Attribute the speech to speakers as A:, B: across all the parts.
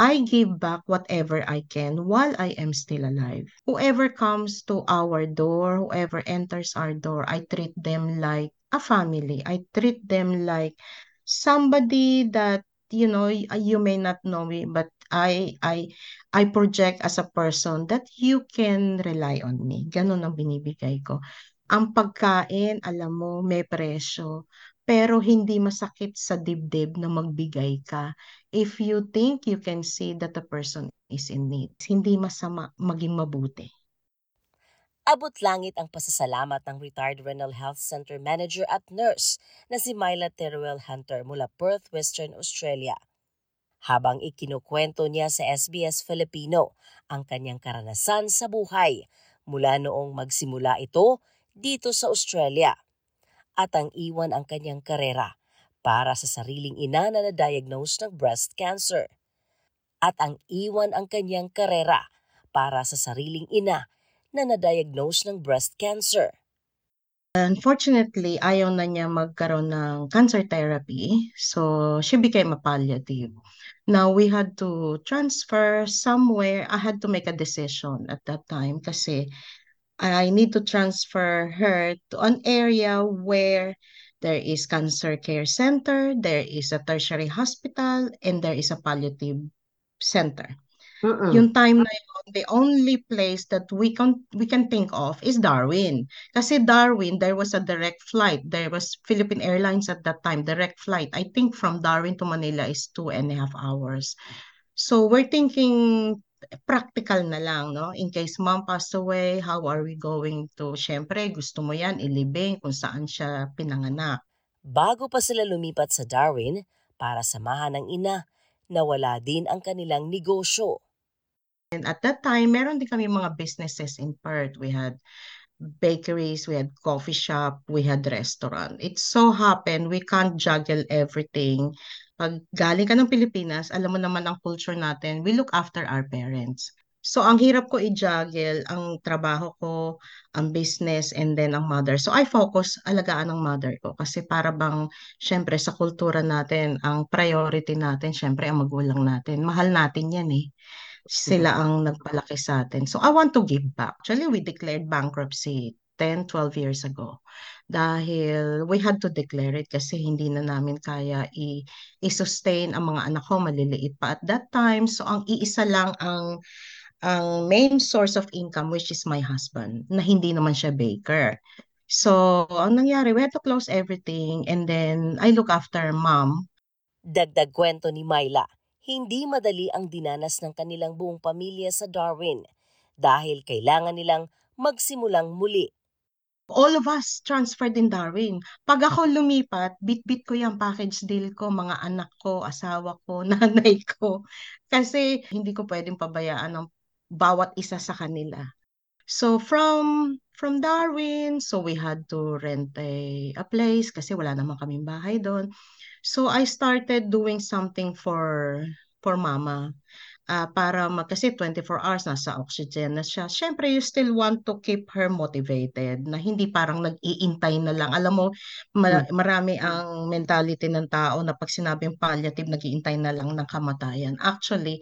A: I give back whatever I can while I am still alive. Whoever comes to our door, whoever enters our door, I treat them like a family. I treat them like somebody that you know you may not know me but I I I project as a person that you can rely on me. Ganun ang binibigay ko. Ang pagkain, alam mo, may presyo pero hindi masakit sa dibdib na magbigay ka. If you think you can see that the person is in need, hindi masama maging mabuti.
B: Abot langit ang pasasalamat ng retired Renal Health Center Manager at Nurse na si Myla Teruel Hunter mula Perth, Western Australia. Habang ikinukwento niya sa SBS Filipino ang kanyang karanasan sa buhay mula noong magsimula ito dito sa Australia at ang iwan ang kanyang karera para sa sariling ina na na-diagnose ng breast cancer. At ang iwan ang kanyang karera para sa sariling ina na na-diagnose ng breast cancer.
A: Unfortunately, ayaw na niya magkaroon ng cancer therapy. So, she became a palliative. Now, we had to transfer somewhere. I had to make a decision at that time kasi I need to transfer her to an area where there is cancer care center, there is a tertiary hospital, and there is a palliative center. Mm-mm. Yung time na yun, the only place that we can we can think of is Darwin. Kasi Darwin, there was a direct flight. There was Philippine Airlines at that time, direct flight. I think from Darwin to Manila is two and a half hours. So we're thinking practical na lang, no? In case mom passed away, how are we going to, syempre, gusto mo yan, ilibing kung saan siya pinanganak.
B: Bago pa sila lumipat sa Darwin, para samahan ng ina, nawala din ang kanilang negosyo.
A: And at that time, meron din kami mga businesses in Perth. We had bakeries, we had coffee shop, we had restaurant. It so happened we can't juggle everything pag galing ka ng Pilipinas, alam mo naman ang culture natin, we look after our parents. So, ang hirap ko i-juggle ang trabaho ko, ang business, and then ang mother. So, I focus alagaan ng mother ko. Kasi para bang, syempre, sa kultura natin, ang priority natin, syempre, ang magulang natin. Mahal natin yan eh. Sila ang nagpalaki sa atin. So, I want to give back. Actually, we declared bankruptcy 10, 12 years ago. Dahil we had to declare it kasi hindi na namin kaya i- i-sustain ang mga anak ko, maliliit pa at that time. So ang iisa lang ang ang main source of income which is my husband na hindi naman siya baker. So ang nangyari, we had to close everything and then I look after mom.
B: Dagdag kwento ni Myla, hindi madali ang dinanas ng kanilang buong pamilya sa Darwin dahil kailangan nilang magsimulang muli
A: all of us transferred in Darwin. Pag ako lumipat, bit-bit ko yung package deal ko, mga anak ko, asawa ko, nanay ko. Kasi hindi ko pwedeng pabayaan ng bawat isa sa kanila. So from from Darwin, so we had to rent a, a place kasi wala naman kaming bahay doon. So I started doing something for for mama uh, para mag, kasi 24 hours nasa oxygen na siya. Syempre, you still want to keep her motivated na hindi parang nag-iintay na lang. Alam mo, ma- hmm. marami ang mentality ng tao na pag sinabing palliative, nag-iintay na lang ng kamatayan. Actually,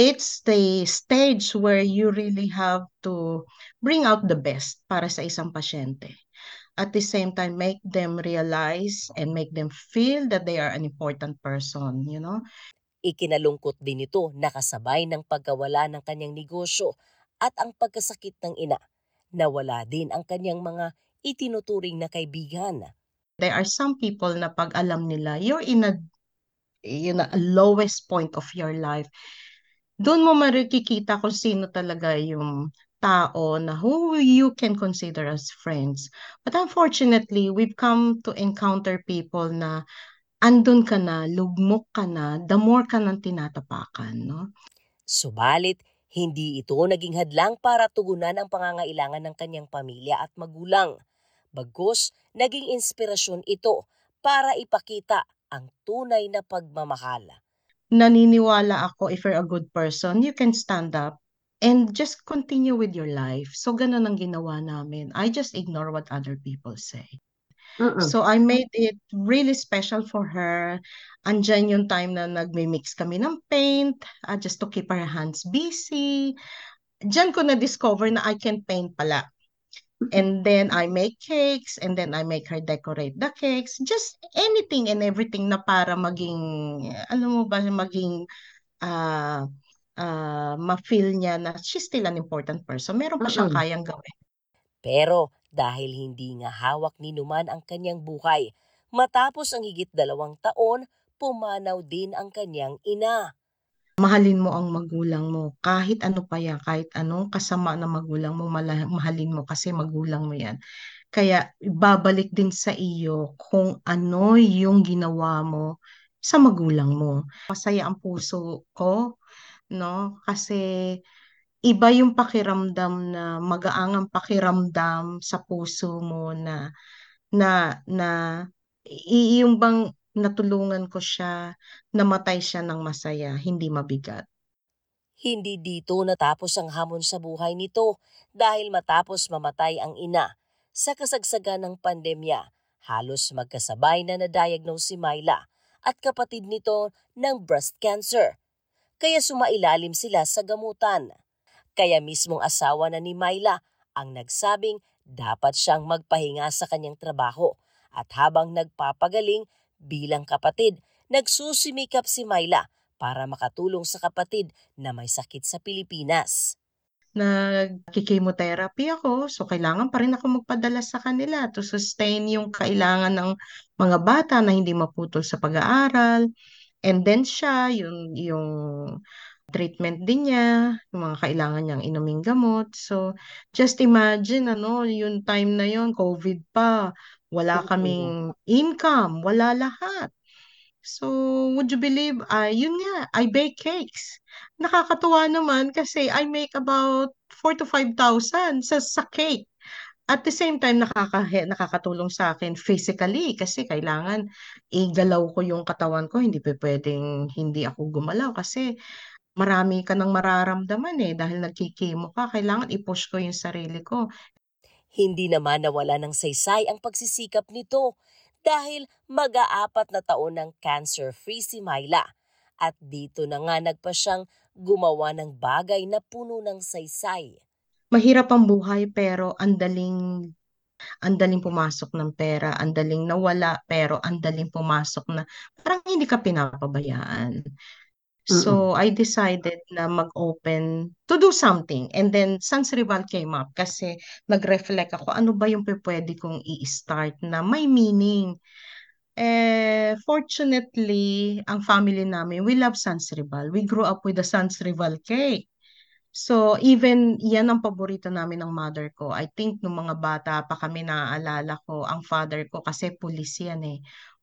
A: it's the stage where you really have to bring out the best para sa isang pasyente at the same time make them realize and make them feel that they are an important person you know
B: Ikinalungkot din ito nakasabay ng pagkawala ng kanyang negosyo at ang pagkasakit ng ina. Nawala din ang kanyang mga itinuturing na kaibigan.
A: There are some people na pag alam nila you're in a know, a lowest point of your life, doon mo marikikita kung sino talaga yung tao na who you can consider as friends. But unfortunately, we've come to encounter people na andun ka na, lugmok ka na, the more ka nang tinatapakan, no?
B: Subalit, hindi ito naging hadlang para tugunan ang pangangailangan ng kanyang pamilya at magulang. Bagkus, naging inspirasyon ito para ipakita ang tunay na pagmamahal.
A: Naniniwala ako if you're a good person, you can stand up and just continue with your life. So ganun ang ginawa namin. I just ignore what other people say. So. I made it really special for her. Andyan yung time na nagmi-mix kami ng paint, ah, just to keep her hands busy. Diyan ko na-discover na I can paint pala. And then I make cakes and then I make her decorate the cakes. Just anything and everything na para maging, alam mo ba, maging ah ah ma-feel niya na she's still an important person. Meron pa siyang kayang gawin.
B: Pero dahil hindi nga hawak ni Numan ang kanyang buhay, matapos ang higit dalawang taon, pumanaw din ang kanyang ina.
A: Mahalin mo ang magulang mo. Kahit ano pa yan, kahit anong kasama na magulang mo, mahalin mo kasi magulang mo yan. Kaya babalik din sa iyo kung ano yung ginawa mo sa magulang mo. Masaya ang puso ko, no? Kasi iba yung pakiramdam na magaang ang pakiramdam sa puso mo na na na yung bang natulungan ko siya, namatay siya ng masaya, hindi mabigat.
B: Hindi dito natapos ang hamon sa buhay nito dahil matapos mamatay ang ina. Sa kasagsagan ng pandemya, halos magkasabay na na-diagnose si Myla at kapatid nito ng breast cancer. Kaya sumailalim sila sa gamutan. Kaya mismong asawa na ni Myla ang nagsabing dapat siyang magpahinga sa kanyang trabaho at habang nagpapagaling bilang kapatid, nagsusimikap si Myla para makatulong sa kapatid na may sakit sa Pilipinas.
A: Nagki-chemotherapy ako, so kailangan pa rin ako magpadala sa kanila to sustain yung kailangan ng mga bata na hindi maputol sa pag-aaral. And then siya, yung, yung treatment din niya, yung mga kailangan niyang inuming gamot. So, just imagine, ano, yung time na yon COVID pa, wala kaming income, wala lahat. So, would you believe, ah yun nga, I bake cakes. Nakakatuwa naman kasi I make about 4 to 5,000 sa, sa cake. At the same time, nakaka, nakakatulong sa akin physically kasi kailangan igalaw ko yung katawan ko. Hindi pa pwedeng hindi ako gumalaw kasi marami ka nang mararamdaman eh dahil nagkikimo ka. Kailangan i-push ko yung sarili ko.
B: Hindi naman nawala ng saysay ang pagsisikap nito dahil mag-aapat na taon ng cancer-free si Myla. At dito na nga nagpa siyang gumawa ng bagay na puno ng saysay.
A: Mahirap ang buhay pero ang daling ang daling pumasok ng pera, ang daling nawala pero ang daling pumasok na parang hindi ka pinapabayaan. So, I decided na mag-open to do something. And then, Sans Rival came up kasi nag-reflect ako, ano ba yung pwede kong i-start na may meaning. Eh, fortunately, ang family namin, we love Sans Rival. We grew up with the Sans Rival cake. So, even yan ang paborito namin ng mother ko. I think nung mga bata pa kami naaalala ko, ang father ko kasi pulis yan eh.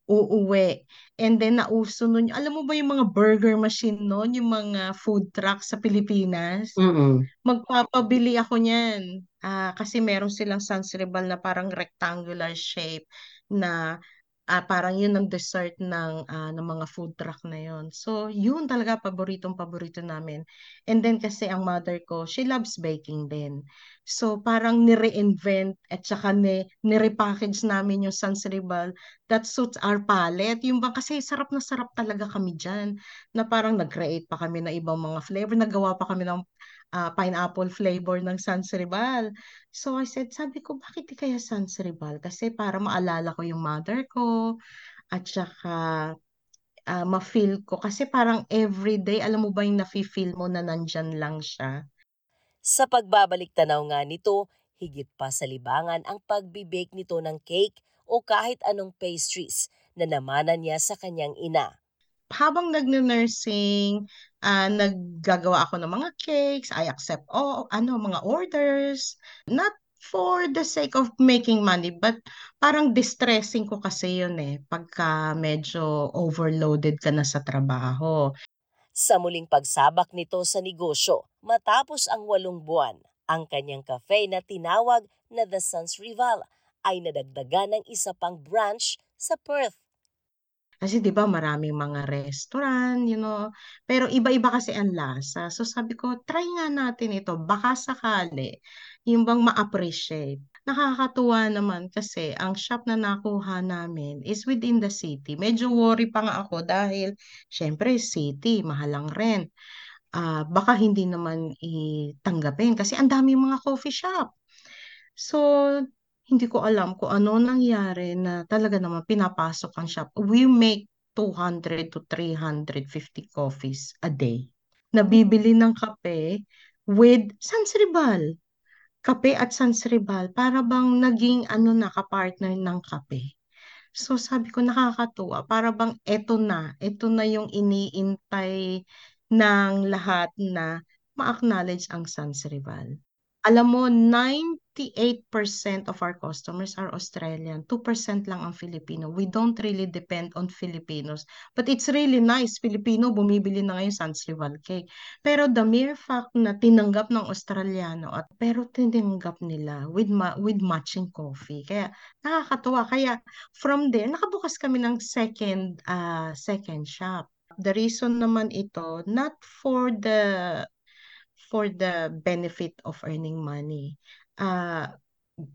A: Uuwi. And then nauso nun, alam mo ba yung mga burger machine nun, yung mga food truck sa Pilipinas?
C: Mm-mm.
A: Magpapabili ako niyan. Ah, kasi meron silang Sans Rival na parang rectangular shape na ah, parang yun ang dessert ng, ah, ng mga food truck na yun. So, yun talaga paboritong paborito namin. And then kasi ang mother ko, she loves baking din. So, parang nire-invent at saka ni, nire-package namin yung Sans Rival that suits our palate. Yung bang kasi sarap na sarap talaga kami dyan. Na parang nag-create pa kami ng ibang mga flavor. Nagawa pa kami ng ah, pineapple flavor ng Sans Rival. So I said, sabi ko, bakit di kaya Sans Rival? Kasi para maalala ko yung mother ko at saka ah, ma-feel ko. Kasi parang everyday, alam mo ba yung nafe-feel mo na nandyan lang siya?
B: Sa pagbabalik tanaw nga nito, higit pa sa libangan ang pagbibake nito ng cake o kahit anong pastries na namanan niya sa kanyang ina.
A: Habang nag-nursing, ah, naggagawa ako ng mga cakes, I accept all, ano, mga orders. Not for the sake of making money, but parang distressing ko kasi yun eh, pagka medyo overloaded ka na sa trabaho.
B: Sa muling pagsabak nito sa negosyo, matapos ang walong buwan, ang kanyang cafe na tinawag na The Suns Rival ay nadagdagan ng isa pang branch sa Perth.
A: Kasi 'di ba maraming mga restaurant, you know, pero iba-iba kasi ang lasa. So sabi ko, try nga natin ito, baka sakali, yung bang ma-appreciate. nakakatuwa naman kasi ang shop na nakuha namin is within the city. Medyo worry pa nga ako dahil syempre city, mahal ang rent. Ah, baka hindi naman itanggapin kasi ang dami mga coffee shop. So, hindi ko alam kung ano nangyari na talaga naman pinapasok ang shop. We make 200 to 350 coffees a day. Nabibili ng kape with Sansribal kape at sansribal para bang naging ano na ka-partner ng kape. So sabi ko nakakatuwa para bang eto na, eto na yung iniintay ng lahat na ma-acknowledge ang sansribal. Alam mo, 98% of our customers are Australian. 2% lang ang Filipino. We don't really depend on Filipinos. But it's really nice. Filipino, bumibili na ngayon Sansrival cake. Pero the mere fact na tinanggap ng Australiano at pero tinanggap nila with ma with matching coffee. Kaya nakakatuwa. Kaya from there, nakabukas kami ng second uh, second shop. The reason naman ito, not for the for the benefit of earning money. Uh,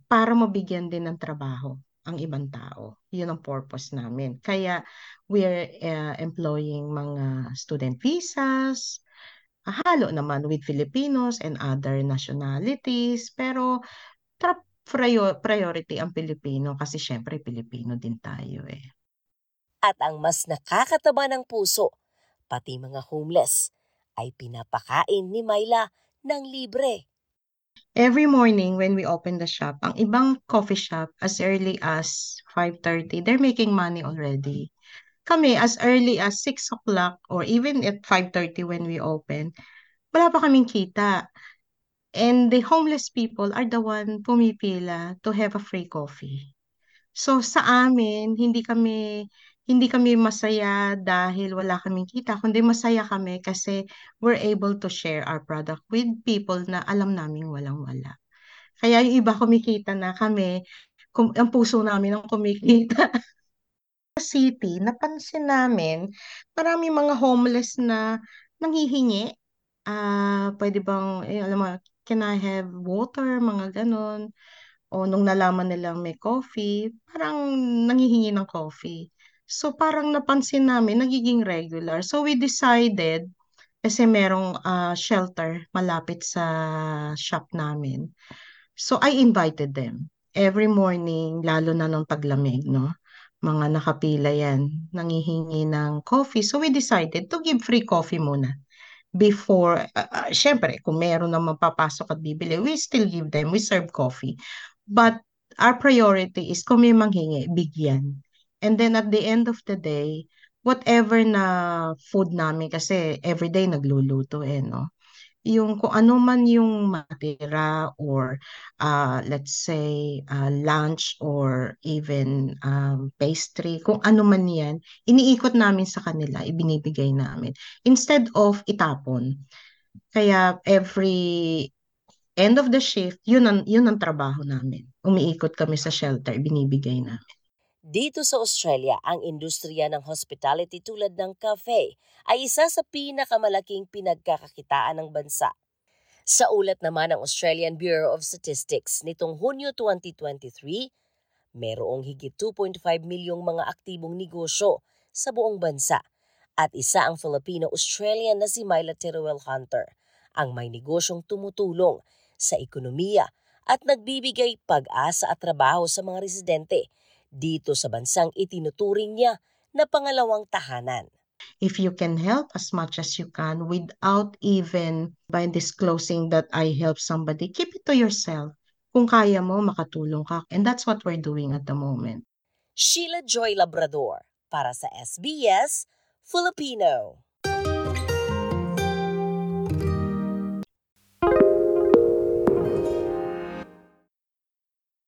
A: para mabigyan din ng trabaho ang ibang tao. Yun ang purpose namin. Kaya we're uh, employing mga student visas, halo naman with Filipinos and other nationalities, pero top priority ang Pilipino kasi syempre Pilipino din tayo eh.
B: At ang mas nakakataba ng puso, pati mga homeless, ay pinapakain ni Myla ng libre.
A: Every morning when we open the shop, ang ibang coffee shop as early as 5.30, they're making money already. Kami as early as 6 o'clock or even at 5.30 when we open, wala pa kaming kita. And the homeless people are the one pumipila to have a free coffee. So sa amin, hindi kami hindi kami masaya dahil wala kaming kita, kundi masaya kami kasi we're able to share our product with people na alam naming walang-wala. Kaya yung iba kumikita na kami, kum- ang puso namin ang kumikita. Sa city, napansin namin, marami mga homeless na nanghihingi. Ah, pwede bang, eh, alam mo, can I have water, mga ganon. O nung nalaman nilang may coffee, parang nanghihingi ng coffee. So parang napansin namin, nagiging regular. So we decided, kasi merong uh, shelter malapit sa shop namin. So I invited them every morning, lalo na nung taglamig, no? Mga nakapila yan, nangihingi ng coffee. So we decided to give free coffee muna before, uh, uh, syempre, kung meron na mapapasok at bibili, we still give them, we serve coffee. But our priority is kung may manghingi, bigyan. And then at the end of the day, whatever na food namin, kasi everyday nagluluto eh, no? Yung kung ano man yung matira or uh, let's say uh, lunch or even um, pastry, kung ano man yan, iniikot namin sa kanila, ibinibigay namin. Instead of itapon. Kaya every end of the shift, yun ang, yun ang trabaho namin. Umiikot kami sa shelter, binibigay namin.
B: Dito sa Australia, ang industriya ng hospitality tulad ng cafe ay isa sa pinakamalaking pinagkakakitaan ng bansa. Sa ulat naman ng Australian Bureau of Statistics nitong Hunyo 2023, merong higit 2.5 milyong mga aktibong negosyo sa buong bansa at isa ang Filipino-Australian na si Myla Teruel Hunter ang may negosyong tumutulong sa ekonomiya at nagbibigay pag-asa at trabaho sa mga residente dito sa bansang itinuturing niya na pangalawang tahanan.
A: If you can help as much as you can without even by disclosing that I help somebody, keep it to yourself. Kung kaya mo, makatulong ka. And that's what we're doing at the moment.
B: Sheila Joy Labrador para sa SBS Filipino.